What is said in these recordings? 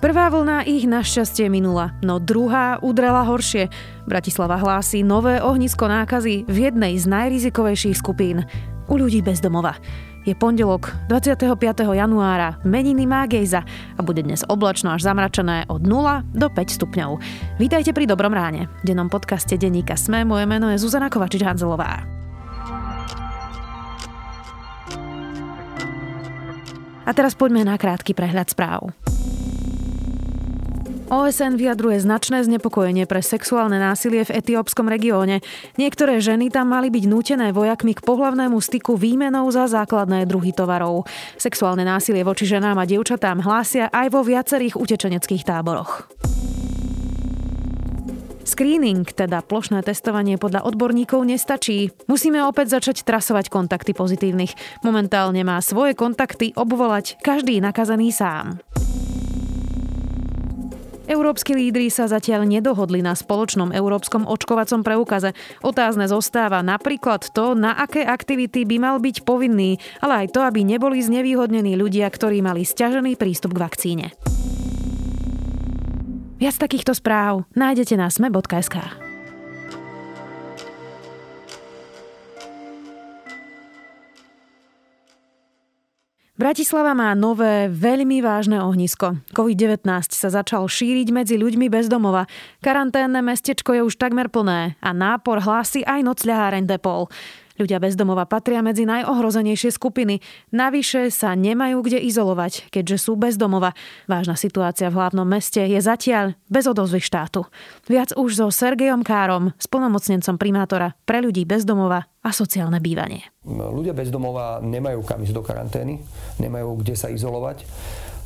Prvá vlna ich našťastie minula, no druhá udrela horšie. Bratislava hlási nové ohnisko nákazy v jednej z najrizikovejších skupín u ľudí bez domova. Je pondelok 25. januára, meniny má Gejza a bude dnes oblačno až zamračené od 0 do 5 stupňov. Vítajte pri Dobrom ráne. V dennom podcaste Denníka Sme moje meno je Zuzana Kovačič-Hanzelová. A teraz poďme na krátky prehľad správ. OSN vyjadruje značné znepokojenie pre sexuálne násilie v etiópskom regióne. Niektoré ženy tam mali byť nútené vojakmi k pohlavnému styku výmenou za základné druhy tovarov. Sexuálne násilie voči ženám a dievčatám hlásia aj vo viacerých utečeneckých táboroch. Screening, teda plošné testovanie podľa odborníkov, nestačí. Musíme opäť začať trasovať kontakty pozitívnych. Momentálne má svoje kontakty obvolať každý nakazaný sám. Európsky lídry sa zatiaľ nedohodli na spoločnom európskom očkovacom preukaze. Otázne zostáva napríklad to, na aké aktivity by mal byť povinný, ale aj to, aby neboli znevýhodnení ľudia, ktorí mali stiažený prístup k vakcíne. Viac takýchto správ nájdete na sme.sk. Bratislava má nové, veľmi vážne ohnisko. COVID-19 sa začal šíriť medzi ľuďmi bez domova. Karanténne mestečko je už takmer plné a nápor hlási aj nocľaháreň Depol. Ľudia bezdomova patria medzi najohrozenejšie skupiny. Navyše sa nemajú kde izolovať, keďže sú bezdomova. Vážna situácia v hlavnom meste je zatiaľ bez odozvy štátu. Viac už so Sergejom Károm, spolnomocnencom primátora pre ľudí bezdomova a sociálne bývanie. Ľudia bezdomova nemajú kam ísť do karantény, nemajú kde sa izolovať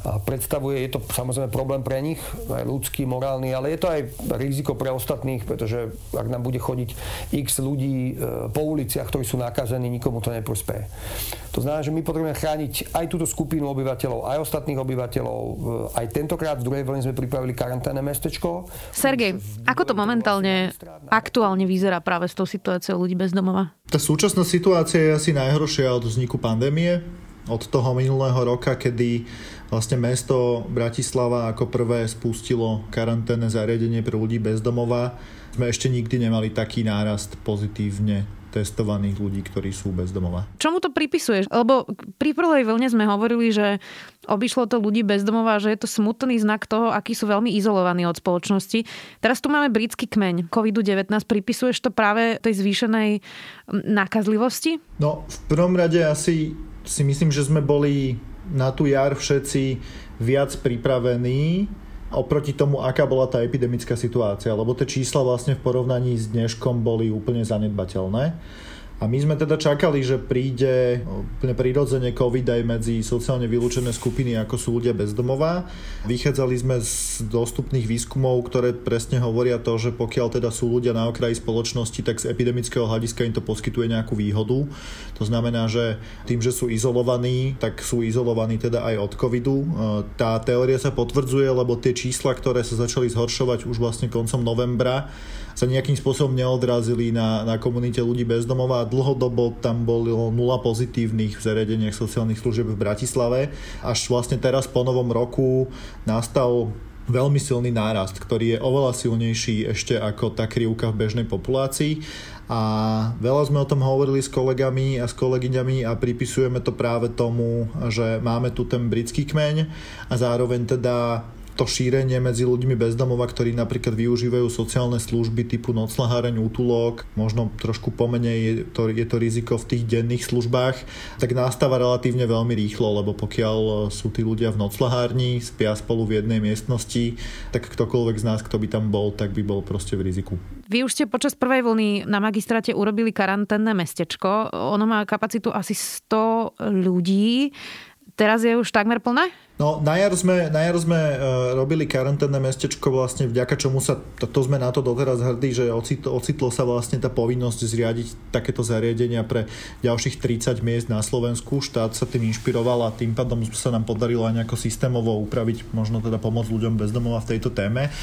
a predstavuje, je to samozrejme problém pre nich, aj ľudský, morálny, ale je to aj riziko pre ostatných, pretože ak nám bude chodiť x ľudí e, po uliciach, ktorí sú nakazení, nikomu to neprospeje. To znamená, že my potrebujeme chrániť aj túto skupinu obyvateľov, aj ostatných obyvateľov. E, aj tentokrát v druhej vlne sme pripravili karanténne mestečko. Sergej, ako to momentálne aktuálne vyzerá práve s tou situáciou ľudí bez domova? Tá súčasná situácia je asi najhoršia od vzniku pandémie od toho minulého roka, kedy vlastne mesto Bratislava ako prvé spustilo karanténne zariadenie pre ľudí bez domova. Sme ešte nikdy nemali taký nárast pozitívne testovaných ľudí, ktorí sú bez domova. Čomu to pripisuješ? Lebo pri prvej vlne sme hovorili, že obišlo to ľudí bez domova, že je to smutný znak toho, akí sú veľmi izolovaní od spoločnosti. Teraz tu máme britský kmeň COVID-19. Pripisuješ to práve tej zvýšenej nákazlivosti? No, v prvom rade asi si myslím, že sme boli na tú jar všetci viac pripravení oproti tomu, aká bola tá epidemická situácia, lebo tie čísla vlastne v porovnaní s dneškom boli úplne zanedbateľné. A my sme teda čakali, že príde úplne prirodzene COVID aj medzi sociálne vylúčené skupiny, ako sú ľudia bezdomová. Vychádzali sme z dostupných výskumov, ktoré presne hovoria to, že pokiaľ teda sú ľudia na okraji spoločnosti, tak z epidemického hľadiska im to poskytuje nejakú výhodu. To znamená, že tým, že sú izolovaní, tak sú izolovaní teda aj od covidu. Tá teória sa potvrdzuje, lebo tie čísla, ktoré sa začali zhoršovať už vlastne koncom novembra, sa nejakým spôsobom neodrazili na, na komunite ľudí bezdomova a dlhodobo tam bolo nula pozitívnych v zariadeniach sociálnych služieb v Bratislave. Až vlastne teraz po novom roku nastal veľmi silný nárast, ktorý je oveľa silnejší ešte ako tá krivka v bežnej populácii a veľa sme o tom hovorili s kolegami a s kolegyňami a pripisujeme to práve tomu, že máme tu ten britský kmeň a zároveň teda to šírenie medzi ľuďmi bezdomova, ktorí napríklad využívajú sociálne služby typu noclaháreň, útulok, možno trošku pomenej je to, je to riziko v tých denných službách, tak nastáva relatívne veľmi rýchlo, lebo pokiaľ sú tí ľudia v noclahárni, spia spolu v jednej miestnosti, tak ktokoľvek z nás, kto by tam bol, tak by bol proste v riziku. Vy už ste počas prvej vlny na magistráte urobili karanténne mestečko. Ono má kapacitu asi 100 ľudí. Teraz je už takmer plné? No, na jar sme, na jar sme uh, robili karanténne mestečko vlastne vďaka čomu sa, to, to sme na to doteraz hrdí, že ocitlo, ocitlo sa vlastne tá povinnosť zriadiť takéto zariadenia pre ďalších 30 miest na Slovensku. Štát sa tým inšpiroval a tým pádom sa nám podarilo aj nejako systémovo upraviť, možno teda pomôcť ľuďom bezdomova v tejto téme.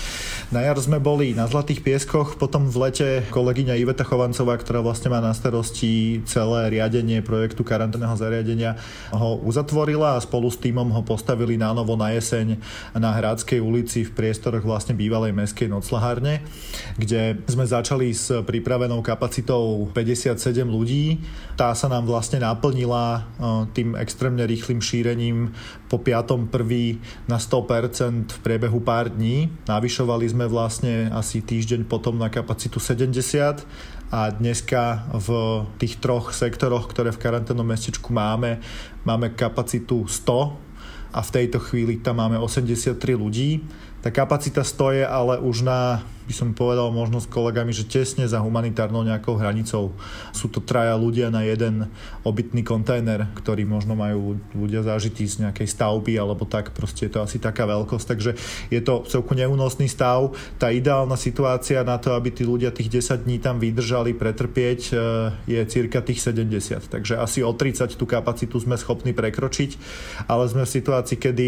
Na jar sme boli na Zlatých pieskoch, potom v lete kolegyňa Iveta Chovancová, ktorá vlastne má na starosti celé riadenie projektu karanténneho zariadenia, ho uzatvorila a spolu s týmom ho postavila postavili na novo na jeseň na Hradskej ulici v priestoroch vlastne bývalej meskej noclahárne, kde sme začali s pripravenou kapacitou 57 ľudí. Tá sa nám vlastne naplnila tým extrémne rýchlým šírením po 5.1. na 100% v priebehu pár dní. Navyšovali sme vlastne asi týždeň potom na kapacitu 70 a dneska v tých troch sektoroch, ktoré v karanténnom mestečku máme, máme kapacitu 100 a v tejto chvíli tam máme 83 ľudí. Tá kapacita stoje ale už na by som povedal možno s kolegami, že tesne za humanitárnou nejakou hranicou. Sú to traja ľudia na jeden obytný kontajner, ktorý možno majú ľudia zažití z nejakej stavby alebo tak, proste je to asi taká veľkosť, takže je to celku neúnosný stav. Tá ideálna situácia na to, aby tí ľudia tých 10 dní tam vydržali pretrpieť, e, je cirka tých 70. Takže asi o 30 tú kapacitu sme schopní prekročiť, ale sme v situácii, kedy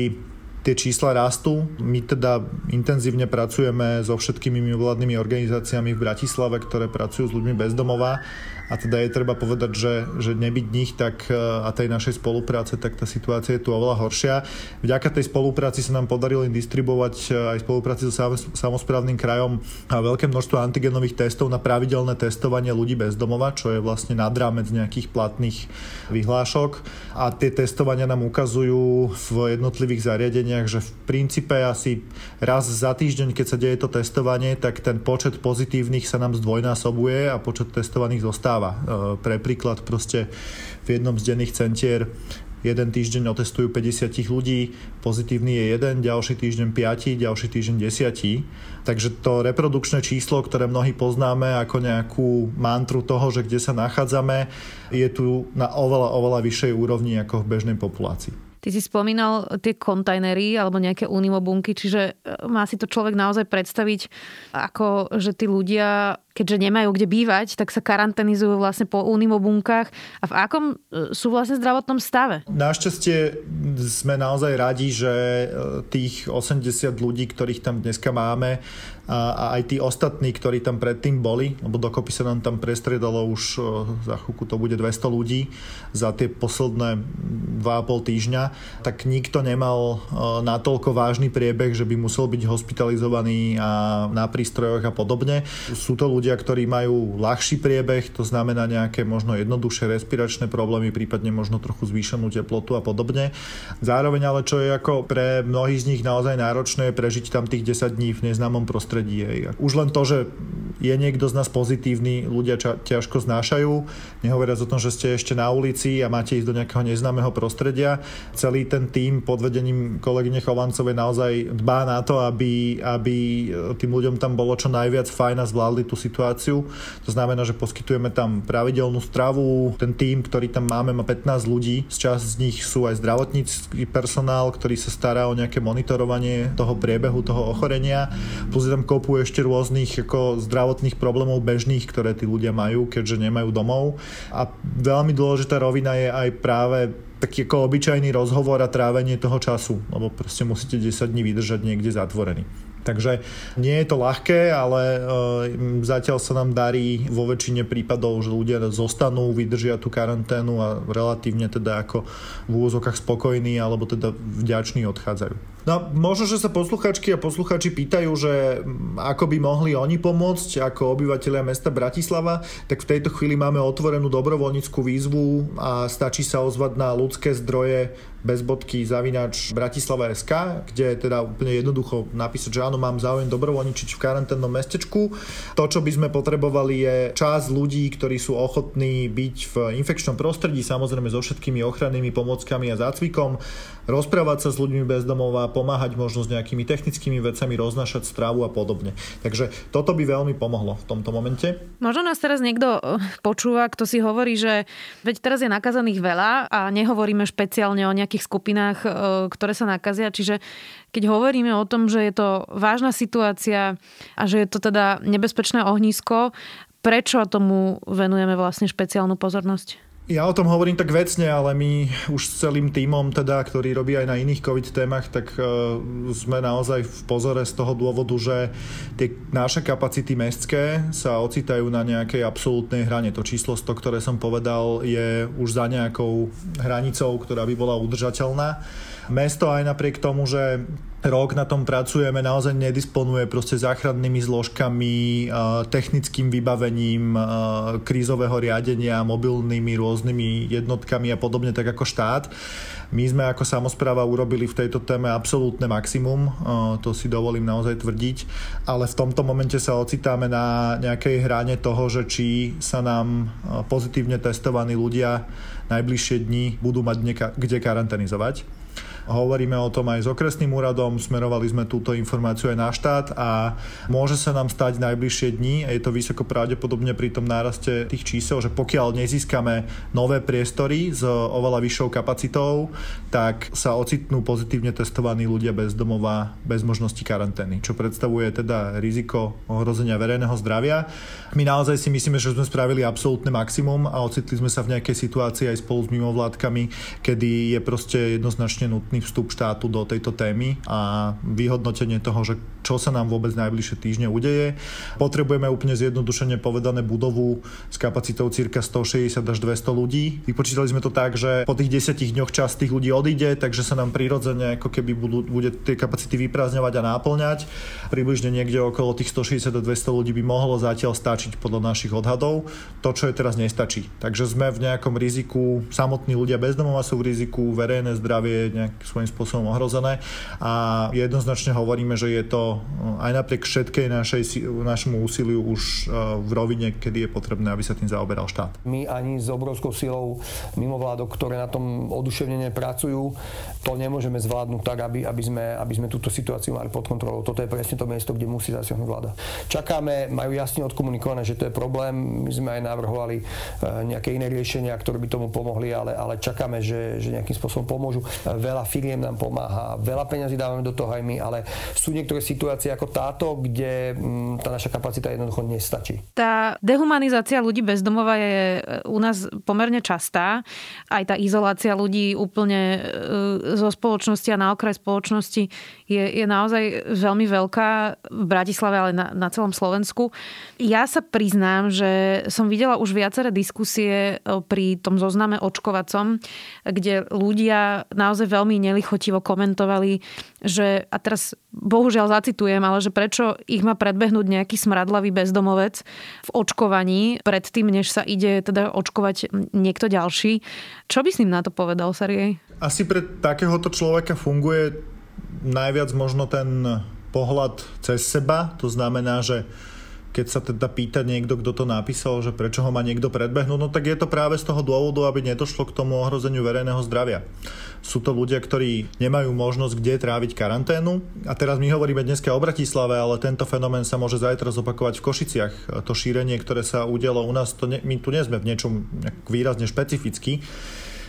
tie čísla rastú. My teda intenzívne pracujeme so všetkými mimovládnymi organizáciami v Bratislave, ktoré pracujú s ľuďmi bezdomová a teda je treba povedať, že, že nebyť nich tak, e, a tej našej spolupráce, tak tá situácia je tu oveľa horšia. Vďaka tej spolupráci sa nám podarilo distribuovať e, aj spolupráci so samozprávnym krajom veľké množstvo antigenových testov na pravidelné testovanie ľudí bez domova, čo je vlastne nad rámec nejakých platných vyhlášok. A tie testovania nám ukazujú v jednotlivých zariadeniach, že v princípe asi raz za týždeň, keď sa deje to testovanie, tak ten počet pozitívnych sa nám zdvojnásobuje a počet testovaných zostáva stáva. E, pre príklad proste v jednom z denných centier jeden týždeň otestujú 50 ľudí, pozitívny je jeden, ďalší týždeň 5, ďalší týždeň 10. Takže to reprodukčné číslo, ktoré mnohí poznáme ako nejakú mantru toho, že kde sa nachádzame, je tu na oveľa, oveľa vyššej úrovni ako v bežnej populácii. Ty si spomínal tie kontajnery alebo nejaké unimobunky, čiže e, má si to človek naozaj predstaviť ako, že tí ľudia, keďže nemajú kde bývať, tak sa karantenizujú vlastne po unimobunkách a v akom e, sú vlastne zdravotnom stave? Našťastie sme naozaj radi, že e, tých 80 ľudí, ktorých tam dneska máme, a, aj tí ostatní, ktorí tam predtým boli, lebo dokopy sa nám tam prestriedalo už za chvíľku to bude 200 ľudí za tie posledné 2,5 týždňa, tak nikto nemal natoľko vážny priebeh, že by musel byť hospitalizovaný a na prístrojoch a podobne. Sú to ľudia, ktorí majú ľahší priebeh, to znamená nejaké možno jednoduchšie respiračné problémy, prípadne možno trochu zvýšenú teplotu a podobne. Zároveň ale čo je ako pre mnohých z nich naozaj náročné je prežiť tam tých 10 dní v neznámom prostredí. Už len to, že je niekto z nás pozitívny, ľudia ča, ťažko znášajú, nehovoriac o tom, že ste ešte na ulici a máte ísť do nejakého neznámeho prostredia. Celý ten tým pod vedením kolegyne Chovancovej naozaj dbá na to, aby, aby tým ľuďom tam bolo čo najviac fajn a zvládli tú situáciu. To znamená, že poskytujeme tam pravidelnú stravu. Ten tým, ktorý tam máme, má 15 ľudí. Z časť z nich sú aj zdravotnícky personál, ktorý sa stará o nejaké monitorovanie toho priebehu, toho ochorenia. Plus je tam kopu ešte rôznych ako zdravotných problémov bežných, ktoré tí ľudia majú, keďže nemajú domov. A veľmi dôležitá rovina je aj práve taký ako obyčajný rozhovor a trávenie toho času, lebo proste musíte 10 dní vydržať niekde zatvorený. Takže nie je to ľahké, ale e, zatiaľ sa nám darí vo väčšine prípadov, že ľudia zostanú, vydržia tú karanténu a relatívne teda ako v úvozokách spokojní alebo teda vďační odchádzajú. No, možno, že sa posluchačky a posluchači pýtajú, že ako by mohli oni pomôcť ako obyvateľia mesta Bratislava, tak v tejto chvíli máme otvorenú dobrovoľníckú výzvu a stačí sa ozvať na ľudské zdroje bez bodky zavinač Bratislava SK, kde teda úplne jednoducho napísať, že áno, mám záujem dobrovoľničiť v karanténnom mestečku. To, čo by sme potrebovali, je čas ľudí, ktorí sú ochotní byť v infekčnom prostredí, samozrejme so všetkými ochrannými pomockami a zácvikom, rozprávať sa s ľuďmi bez domova, pomáhať možno s nejakými technickými vecami, roznašať stravu a podobne. Takže toto by veľmi pomohlo v tomto momente. Možno nás teraz niekto eh, počúva, kto si hovorí, že veď teraz je nakazaných veľa a nehovoríme špeciálne o nejakých skupinách, e, ktoré sa nakazia. Čiže keď hovoríme o tom, že je to vážna situácia a že je to teda nebezpečné ohnisko, prečo tomu venujeme vlastne špeciálnu pozornosť? Ja o tom hovorím tak vecne, ale my už s celým týmom, teda, ktorý robí aj na iných COVID témach, tak uh, sme naozaj v pozore z toho dôvodu, že tie naše kapacity mestské sa ocitajú na nejakej absolútnej hrane. To číslo 100, ktoré som povedal, je už za nejakou hranicou, ktorá by bola udržateľná. Mesto aj napriek tomu, že rok na tom pracujeme, naozaj nedisponuje proste záchrannými zložkami, technickým vybavením, krízového riadenia, mobilnými rôznymi jednotkami a podobne, tak ako štát. My sme ako samozpráva urobili v tejto téme absolútne maximum, to si dovolím naozaj tvrdiť, ale v tomto momente sa ocitáme na nejakej hrane toho, že či sa nám pozitívne testovaní ľudia najbližšie dni budú mať kde karanténizovať. Hovoríme o tom aj s okresným úradom, smerovali sme túto informáciu aj na štát a môže sa nám stať najbližšie dni, je to vysoko pravdepodobne pri tom náraste tých čísel, že pokiaľ nezískame nové priestory s oveľa vyššou kapacitou, tak sa ocitnú pozitívne testovaní ľudia bez domova, bez možnosti karantény, čo predstavuje teda riziko ohrozenia verejného zdravia. My naozaj si myslíme, že sme spravili absolútne maximum a ocitli sme sa v nejakej situácii aj spolu s mimovládkami, kedy je proste jednoznačne nutné samotný vstup štátu do tejto témy a vyhodnotenie toho, že čo sa nám vôbec najbližšie týždne udeje. Potrebujeme úplne zjednodušene povedané budovu s kapacitou cirka 160 až 200 ľudí. Vypočítali sme to tak, že po tých 10 dňoch časť tých ľudí odíde, takže sa nám prirodzene ako keby budú, bude tie kapacity vyprázdňovať a náplňať. Približne niekde okolo tých 160 a 200 ľudí by mohlo zatiaľ stačiť podľa našich odhadov. To, čo je teraz, nestačí. Takže sme v nejakom riziku, samotní ľudia bezdomova sú v riziku, verejné zdravie nejak svojím spôsobom ohrozené a jednoznačne hovoríme, že je to eh, aj napriek všetkej našej, našemu úsiliu už eh, v rovine, kedy je potrebné, aby sa tým zaoberal štát. My ani s obrovskou silou mimovládok, ktoré na tom oduševnene pracujú, to nemôžeme zvládnuť tak, aby, aby, sme, aby sme túto situáciu mali pod kontrolou. Toto je presne to miesto, kde musí zasiahnuť vláda. Čakáme, majú jasne odkomunikované, že to je problém. My sme aj navrhovali eh, nejaké iné riešenia, ktoré by tomu pomohli, ale, ale čakáme, že, že nejakým spôsobom pomôžu. Veľa firiem nám pomáha, veľa peňazí dávame do toho aj my, ale sú niektoré situácie ako táto, kde mm, tá naša kapacita jednoducho nestačí. Tá dehumanizácia ľudí bez domova je e, u nás pomerne častá. Aj tá izolácia ľudí úplne e, zo spoločnosti a na okraj spoločnosti je, je naozaj veľmi veľká v Bratislave, ale na, na celom Slovensku. Ja sa priznám, že som videla už viaceré diskusie e, pri tom zozname očkovacom, kde ľudia naozaj veľmi nelichotivo komentovali, že, a teraz bohužiaľ zacitujem, ale že prečo ich má predbehnúť nejaký smradlavý bezdomovec v očkovaní predtým, než sa ide teda očkovať niekto ďalší. Čo by s ním na to povedal, Sergej? Asi pre takéhoto človeka funguje najviac možno ten pohľad cez seba. To znamená, že keď sa teda pýta niekto, kto to napísal, že prečo ho má niekto predbehnúť, no tak je to práve z toho dôvodu, aby nedošlo k tomu ohrozeniu verejného zdravia. Sú to ľudia, ktorí nemajú možnosť kde tráviť karanténu. A teraz my hovoríme dneska o Bratislave, ale tento fenomén sa môže zajtra zopakovať v Košiciach. To šírenie, ktoré sa udialo u nás, to ne, my tu nie sme v niečom výrazne špecificky.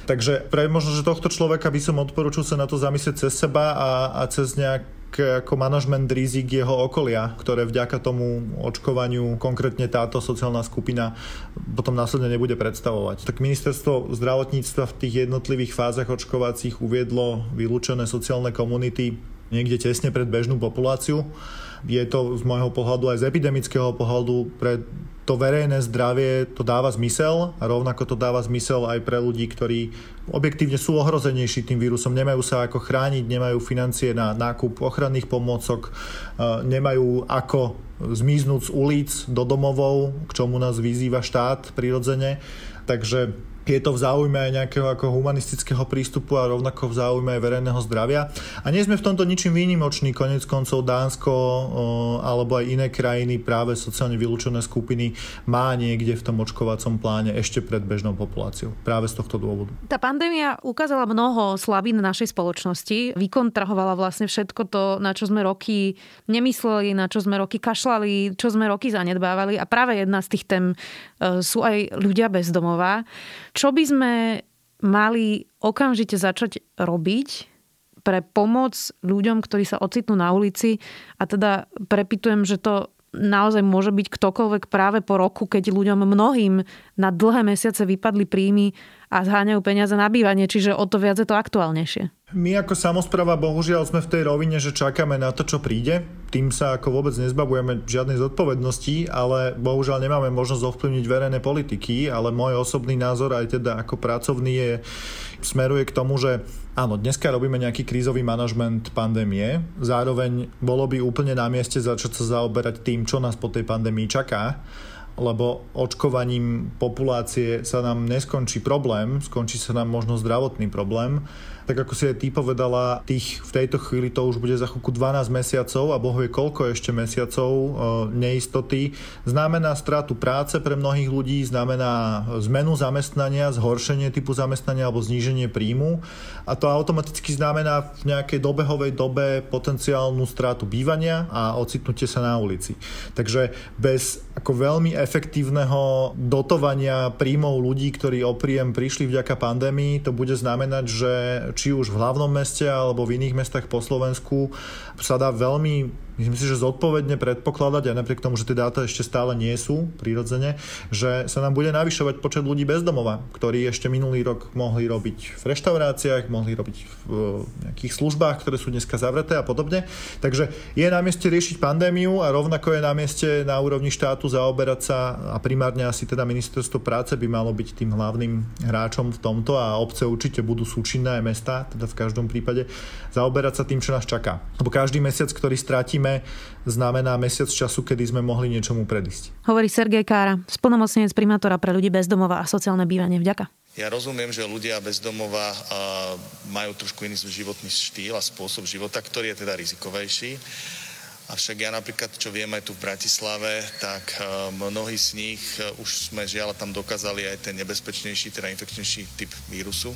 Takže pre možno, že tohto človeka by som odporučil sa na to zamyslieť cez seba a, a cez nejak ako manažment rizik jeho okolia, ktoré vďaka tomu očkovaniu konkrétne táto sociálna skupina potom následne nebude predstavovať. Tak ministerstvo zdravotníctva v tých jednotlivých fázach očkovacích uviedlo vylúčené sociálne komunity niekde tesne pred bežnú populáciu. Je to z môjho pohľadu aj z epidemického pohľadu pre to verejné zdravie to dáva zmysel a rovnako to dáva zmysel aj pre ľudí, ktorí objektívne sú ohrozenejší tým vírusom, nemajú sa ako chrániť, nemajú financie na nákup ochranných pomôcok, e, nemajú ako zmiznúť z ulic do domovov, k čomu nás vyzýva štát prirodzene. Takže je to v záujme aj nejakého ako humanistického prístupu a rovnako v záujme aj verejného zdravia. A nie sme v tomto ničím výnimoční, konec koncov Dánsko alebo aj iné krajiny, práve sociálne vylúčené skupiny, má niekde v tom očkovacom pláne ešte pred bežnou populáciou. Práve z tohto dôvodu. Tá pandémia ukázala mnoho slabín našej spoločnosti, vykontrahovala vlastne všetko to, na čo sme roky nemysleli, na čo sme roky kašlali, čo sme roky zanedbávali a práve jedna z tých tém e, sú aj ľudia bez domova. Čo by sme mali okamžite začať robiť pre pomoc ľuďom, ktorí sa ocitnú na ulici? A teda prepitujem, že to naozaj môže byť ktokoľvek práve po roku, keď ľuďom mnohým na dlhé mesiace vypadli príjmy a zháňajú peniaze na bývanie, čiže o to viac je to aktuálnejšie. My ako samozpráva bohužiaľ sme v tej rovine, že čakáme na to, čo príde. Tým sa ako vôbec nezbavujeme žiadnej zodpovednosti, ale bohužiaľ nemáme možnosť ovplyvniť verejné politiky, ale môj osobný názor aj teda ako pracovný je, smeruje k tomu, že áno, dneska robíme nejaký krízový manažment pandémie, zároveň bolo by úplne na mieste začať sa zaoberať tým, čo nás po tej pandémii čaká lebo očkovaním populácie sa nám neskončí problém, skončí sa nám možno zdravotný problém tak ako si aj ty povedala, tých v tejto chvíli to už bude za chvíľku 12 mesiacov a boh koľko ešte mesiacov e, neistoty. Znamená stratu práce pre mnohých ľudí, znamená zmenu zamestnania, zhoršenie typu zamestnania alebo zníženie príjmu a to automaticky znamená v nejakej dobehovej dobe potenciálnu stratu bývania a ocitnutie sa na ulici. Takže bez ako veľmi efektívneho dotovania príjmov ľudí, ktorí o príjem prišli vďaka pandémii, to bude znamenať, že či už v hlavnom meste alebo v iných mestách po Slovensku sa dá veľmi myslím si, že zodpovedne predpokladať, aj napriek tomu, že tie dáta ešte stále nie sú prirodzene, že sa nám bude navyšovať počet ľudí bez domova, ktorí ešte minulý rok mohli robiť v reštauráciách, mohli robiť v nejakých službách, ktoré sú dneska zavreté a podobne. Takže je na mieste riešiť pandémiu a rovnako je na mieste na úrovni štátu zaoberať sa a primárne asi teda ministerstvo práce by malo byť tým hlavným hráčom v tomto a obce určite budú súčinné aj mesta, teda v každom prípade zaoberať sa tým, čo nás čaká. Lebo každý mesiac, ktorý stratíme robíme, znamená mesiac času, kedy sme mohli niečomu predísť. Hovorí Sergej Kára, splnomocnenec primátora pre ľudí bez domova a sociálne bývanie. Vďaka. Ja rozumiem, že ľudia bez domova majú trošku iný životný štýl a spôsob života, ktorý je teda rizikovejší. Avšak ja napríklad, čo viem aj tu v Bratislave, tak mnohí z nich už sme žiaľ tam dokázali aj ten nebezpečnejší, teda infekčnejší typ vírusu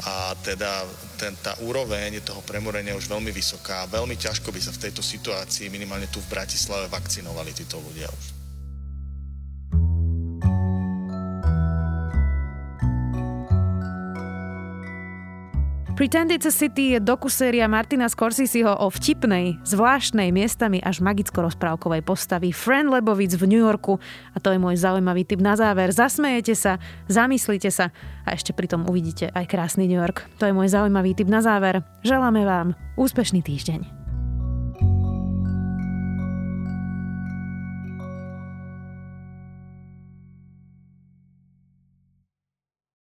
a teda ten, tá úroveň toho premorenia už veľmi vysoká. Veľmi ťažko by sa v tejto situácii, minimálne tu v Bratislave, vakcinovali títo ľudia už. Pretend It's a City je dokuséria Martina Scorseseho o vtipnej, zvláštnej, miestami až magicko-rozprávkovej postavy Fran Lebovic v New Yorku a to je môj zaujímavý tip na záver. Zasmejete sa, zamyslite sa a ešte pritom uvidíte aj krásny New York. To je môj zaujímavý tip na záver. Želáme vám úspešný týždeň.